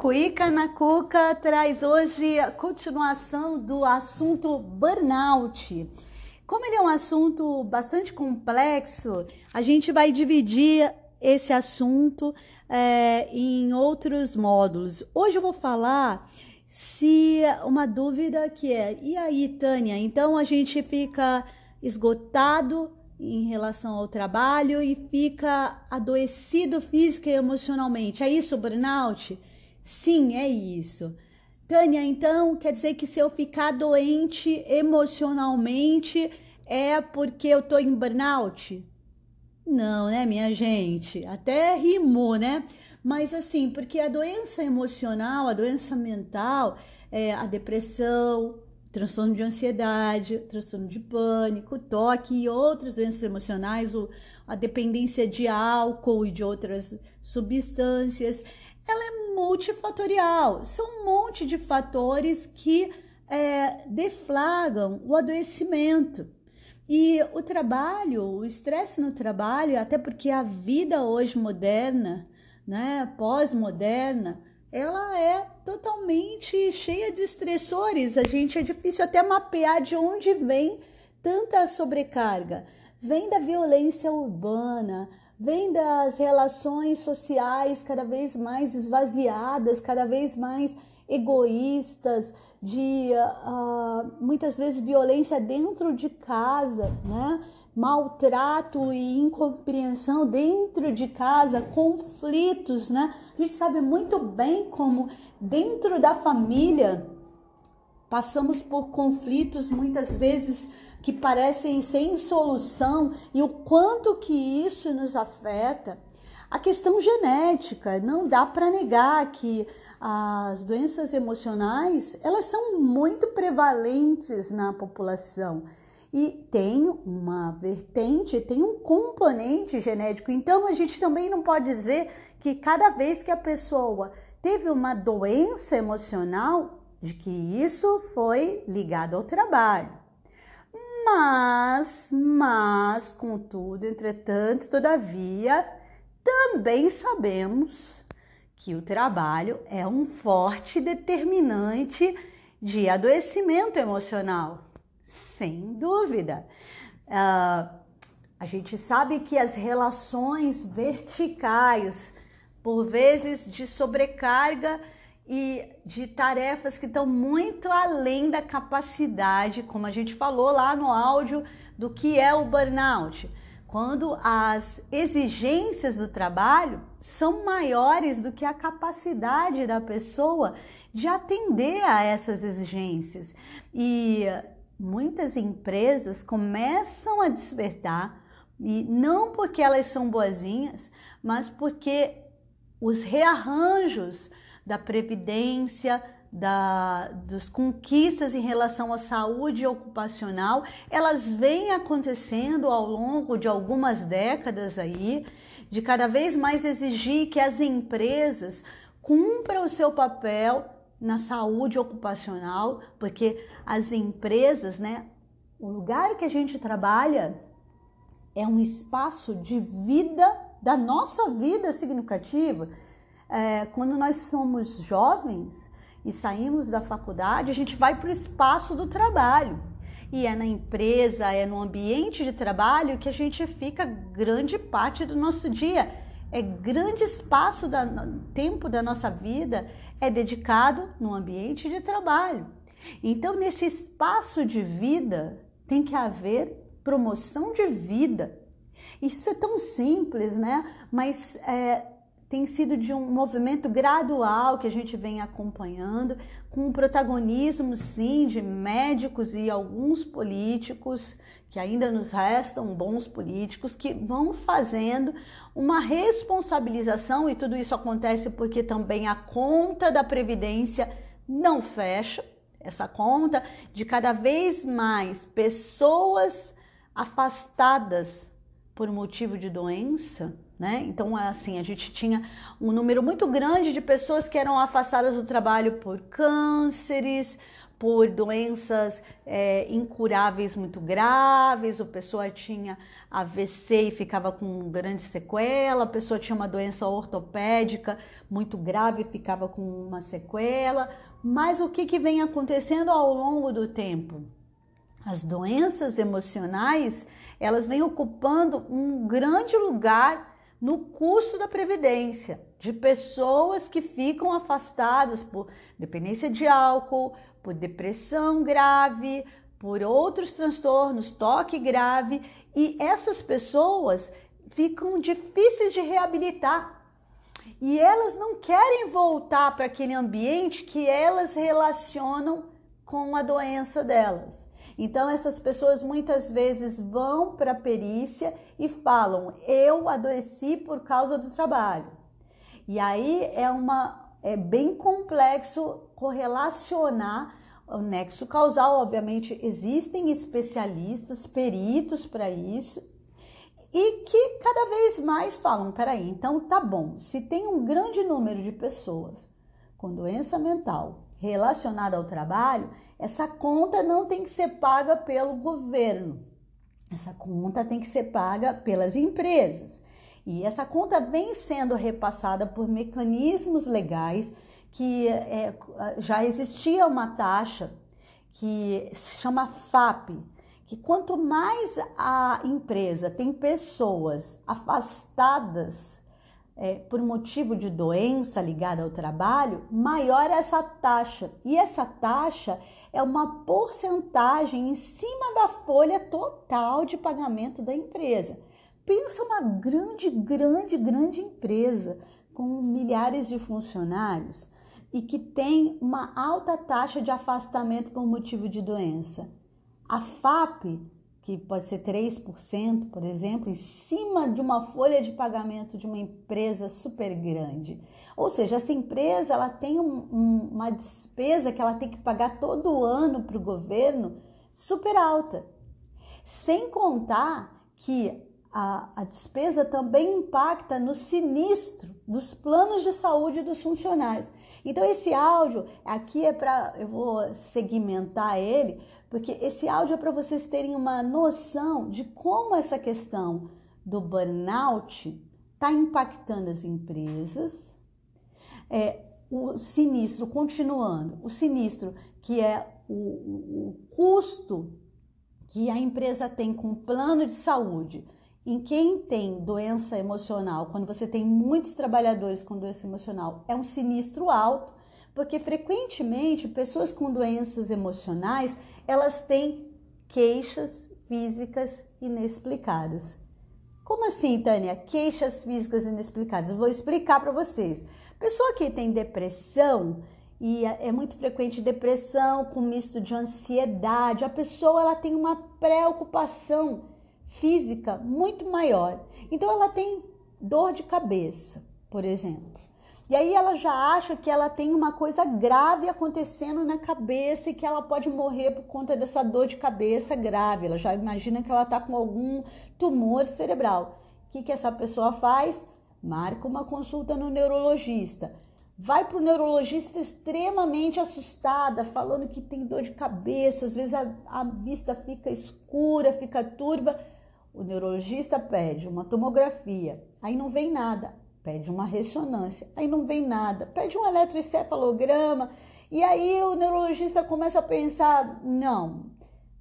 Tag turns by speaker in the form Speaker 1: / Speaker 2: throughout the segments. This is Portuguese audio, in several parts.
Speaker 1: Cuica na Cuca traz hoje a continuação do assunto burnout. Como ele é um assunto bastante complexo, a gente vai dividir esse assunto é, em outros módulos. Hoje eu vou falar se uma dúvida que é, e aí, Tânia? Então a gente fica esgotado em relação ao trabalho e fica adoecido física e emocionalmente. É isso, burnout? Sim, é isso. Tânia, então quer dizer que se eu ficar doente emocionalmente é porque eu tô em burnout? Não, né, minha gente? Até rimou, né? Mas assim, porque a doença emocional, a doença mental, é a depressão, transtorno de ansiedade, transtorno de pânico, toque e outras doenças emocionais, a dependência de álcool e de outras substâncias, ela é multifatorial. São um monte de fatores que é, deflagam o adoecimento. E o trabalho, o estresse no trabalho, até porque a vida hoje moderna, né, pós-moderna, ela é totalmente cheia de estressores. A gente é difícil até mapear de onde vem tanta sobrecarga. Vem da violência urbana, vem das relações sociais cada vez mais esvaziadas, cada vez mais egoístas, de uh, muitas vezes violência dentro de casa, né? maltrato e incompreensão dentro de casa, conflitos, né? A gente sabe muito bem como dentro da família passamos por conflitos muitas vezes que parecem sem solução e o quanto que isso nos afeta. A questão genética, não dá para negar que as doenças emocionais, elas são muito prevalentes na população e tem uma vertente, tem um componente genético. Então a gente também não pode dizer que cada vez que a pessoa teve uma doença emocional, de que isso foi ligado ao trabalho. Mas, mas, contudo, entretanto, todavia, também sabemos que o trabalho é um forte determinante de adoecimento emocional. Sem dúvida. Uh, a gente sabe que as relações verticais, por vezes de sobrecarga e de tarefas que estão muito além da capacidade, como a gente falou lá no áudio do que é o burnout. Quando as exigências do trabalho são maiores do que a capacidade da pessoa de atender a essas exigências. E muitas empresas começam a despertar e não porque elas são boazinhas, mas porque os rearranjos da previdência, da, das conquistas em relação à saúde ocupacional, elas vêm acontecendo ao longo de algumas décadas aí, de cada vez mais exigir que as empresas cumpram o seu papel na saúde ocupacional, porque as empresas, né, o lugar que a gente trabalha é um espaço de vida, da nossa vida significativa. É, quando nós somos jovens e saímos da faculdade, a gente vai para o espaço do trabalho. E é na empresa, é no ambiente de trabalho que a gente fica grande parte do nosso dia é grande espaço da tempo da nossa vida é dedicado no ambiente de trabalho. Então, nesse espaço de vida, tem que haver promoção de vida. Isso é tão simples, né? Mas é, tem sido de um movimento gradual que a gente vem acompanhando, com o protagonismo, sim, de médicos e alguns políticos que ainda nos restam bons políticos que vão fazendo uma responsabilização e tudo isso acontece porque também a conta da previdência não fecha. Essa conta de cada vez mais pessoas afastadas por motivo de doença, né? Então, assim, a gente tinha um número muito grande de pessoas que eram afastadas do trabalho por cânceres, por doenças é, incuráveis muito graves, a pessoa tinha AVC e ficava com grande sequela, a pessoa tinha uma doença ortopédica muito grave e ficava com uma sequela. Mas o que, que vem acontecendo ao longo do tempo? As doenças emocionais, elas vêm ocupando um grande lugar no custo da previdência de pessoas que ficam afastadas por dependência de álcool, por depressão grave, por outros transtornos, toque grave, e essas pessoas ficam difíceis de reabilitar. E elas não querem voltar para aquele ambiente que elas relacionam com a doença delas. Então, essas pessoas muitas vezes vão para a perícia e falam: Eu adoeci por causa do trabalho. E aí é, uma, é bem complexo correlacionar o nexo causal. Obviamente, existem especialistas, peritos para isso, e que cada vez mais falam: peraí, então tá bom, se tem um grande número de pessoas com doença mental relacionada ao trabalho, essa conta não tem que ser paga pelo governo. Essa conta tem que ser paga pelas empresas. E essa conta vem sendo repassada por mecanismos legais que é, já existia uma taxa que se chama FAP, que quanto mais a empresa tem pessoas afastadas é, por motivo de doença ligada ao trabalho, maior é essa taxa. E essa taxa é uma porcentagem em cima da folha total de pagamento da empresa. Pensa uma grande, grande, grande empresa com milhares de funcionários e que tem uma alta taxa de afastamento por motivo de doença. A FAP que pode ser 3%, por exemplo, em cima de uma folha de pagamento de uma empresa super grande. Ou seja, essa empresa ela tem um, um, uma despesa que ela tem que pagar todo ano para o governo super alta. Sem contar que a, a despesa também impacta no sinistro dos planos de saúde dos funcionários. Então, esse áudio aqui é para. Eu vou segmentar ele porque esse áudio é para vocês terem uma noção de como essa questão do burnout está impactando as empresas. É, o sinistro, continuando, o sinistro que é o, o custo que a empresa tem com o plano de saúde em quem tem doença emocional, quando você tem muitos trabalhadores com doença emocional, é um sinistro alto, porque frequentemente pessoas com doenças emocionais, elas têm queixas físicas inexplicadas. Como assim, Tânia? Queixas físicas inexplicadas. Vou explicar para vocês. Pessoa que tem depressão, e é, é muito frequente depressão com misto de ansiedade, a pessoa ela tem uma preocupação física muito maior. Então ela tem dor de cabeça, por exemplo. E aí ela já acha que ela tem uma coisa grave acontecendo na cabeça e que ela pode morrer por conta dessa dor de cabeça grave. Ela já imagina que ela está com algum tumor cerebral. O que, que essa pessoa faz? Marca uma consulta no neurologista. Vai para o neurologista extremamente assustada, falando que tem dor de cabeça, às vezes a, a vista fica escura, fica turva. O neurologista pede uma tomografia, aí não vem nada pede uma ressonância, aí não vem nada, pede um eletroencefalograma, e aí o neurologista começa a pensar: não,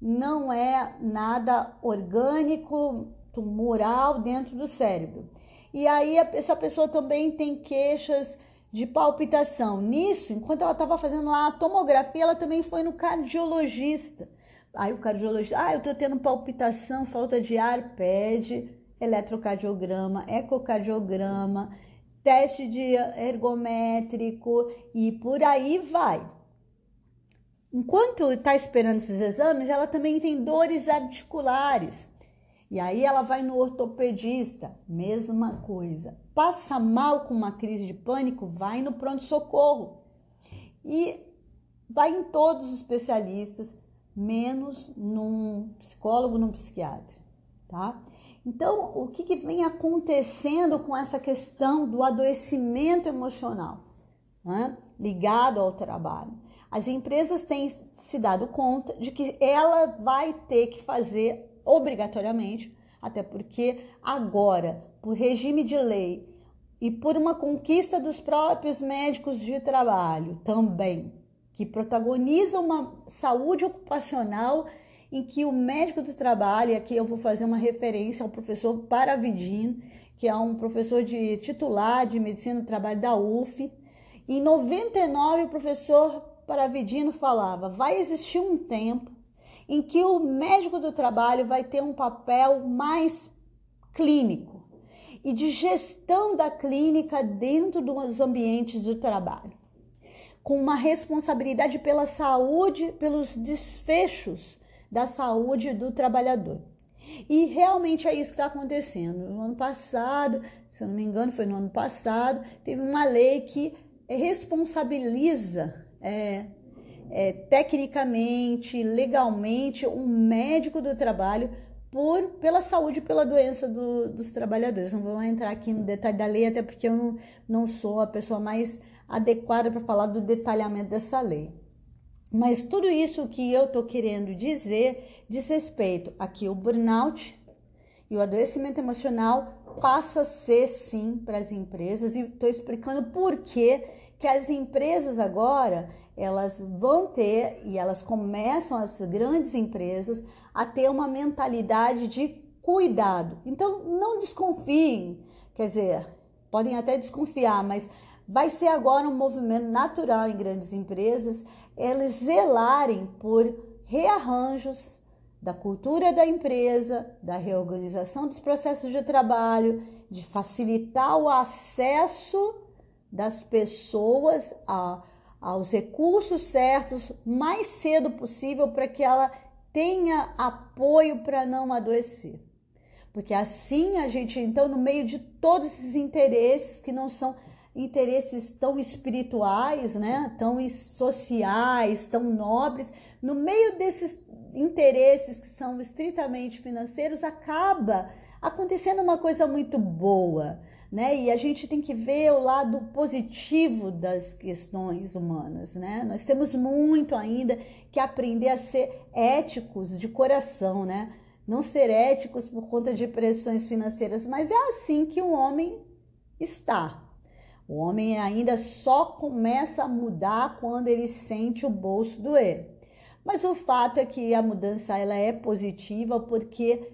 Speaker 1: não é nada orgânico, tumoral dentro do cérebro. E aí essa pessoa também tem queixas de palpitação. Nisso, enquanto ela estava fazendo lá a tomografia, ela também foi no cardiologista. Aí o cardiologista, ah, eu estou tendo palpitação, falta de ar, pede eletrocardiograma, ecocardiograma, teste de ergométrico e por aí vai. Enquanto está esperando esses exames, ela também tem dores articulares. E aí ela vai no ortopedista, mesma coisa. Passa mal com uma crise de pânico, vai no pronto-socorro. E vai em todos os especialistas, menos num psicólogo, num psiquiatra, tá? Então, o que, que vem acontecendo com essa questão do adoecimento emocional né? ligado ao trabalho? As empresas têm se dado conta de que ela vai ter que fazer obrigatoriamente, até porque agora, por regime de lei e por uma conquista dos próprios médicos de trabalho também, que protagonizam uma saúde ocupacional em que o médico do trabalho, e aqui eu vou fazer uma referência ao professor Paravidino, que é um professor de titular de medicina do trabalho da UF. Em 99, o professor Paravidino falava: vai existir um tempo em que o médico do trabalho vai ter um papel mais clínico e de gestão da clínica dentro dos ambientes de trabalho, com uma responsabilidade pela saúde, pelos desfechos da saúde do trabalhador. E realmente é isso que está acontecendo. No ano passado, se eu não me engano, foi no ano passado, teve uma lei que responsabiliza é, é, tecnicamente, legalmente, um médico do trabalho por, pela saúde e pela doença do, dos trabalhadores. Não vou entrar aqui no detalhe da lei, até porque eu não, não sou a pessoa mais adequada para falar do detalhamento dessa lei. Mas tudo isso que eu estou querendo dizer diz respeito a que o burnout e o adoecimento emocional passa a ser sim para as empresas e estou explicando por que que as empresas agora elas vão ter e elas começam as grandes empresas a ter uma mentalidade de cuidado. Então não desconfiem, quer dizer, podem até desconfiar, mas vai ser agora um movimento natural em grandes empresas eles zelarem por rearranjos da cultura da empresa, da reorganização dos processos de trabalho, de facilitar o acesso das pessoas a, aos recursos certos mais cedo possível para que ela tenha apoio para não adoecer. Porque assim a gente, então, no meio de todos esses interesses que não são interesses tão espirituais, né, tão sociais, tão nobres, no meio desses interesses que são estritamente financeiros, acaba acontecendo uma coisa muito boa, né? E a gente tem que ver o lado positivo das questões humanas, né? Nós temos muito ainda que aprender a ser éticos de coração, né? Não ser éticos por conta de pressões financeiras, mas é assim que o homem está, o homem ainda só começa a mudar quando ele sente o bolso doer. Mas o fato é que a mudança ela é positiva porque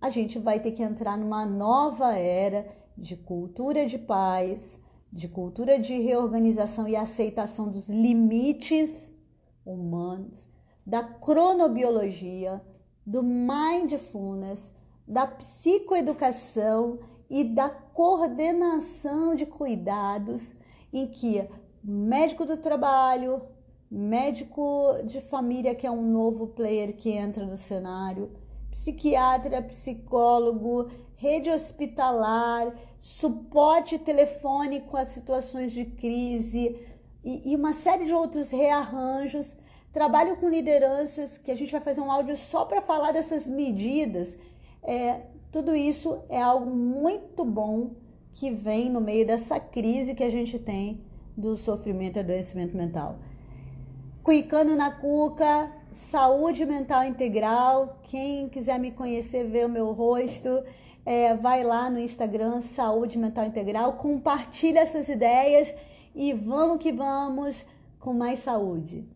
Speaker 1: a gente vai ter que entrar numa nova era de cultura de paz, de cultura de reorganização e aceitação dos limites humanos, da cronobiologia, do mindfulness, da psicoeducação e da coordenação de cuidados em que médico do trabalho, médico de família, que é um novo player que entra no cenário, psiquiatra, psicólogo, rede hospitalar, suporte telefônico a situações de crise e, e, uma série de outros rearranjos. Trabalho com lideranças, que a gente vai fazer um áudio só para falar dessas medidas. É, tudo isso é algo muito bom que vem no meio dessa crise que a gente tem do sofrimento e adoecimento mental. Cuicando na Cuca, saúde mental integral. Quem quiser me conhecer, ver o meu rosto, é, vai lá no Instagram, Saúde Mental Integral, compartilha essas ideias e vamos que vamos com mais saúde.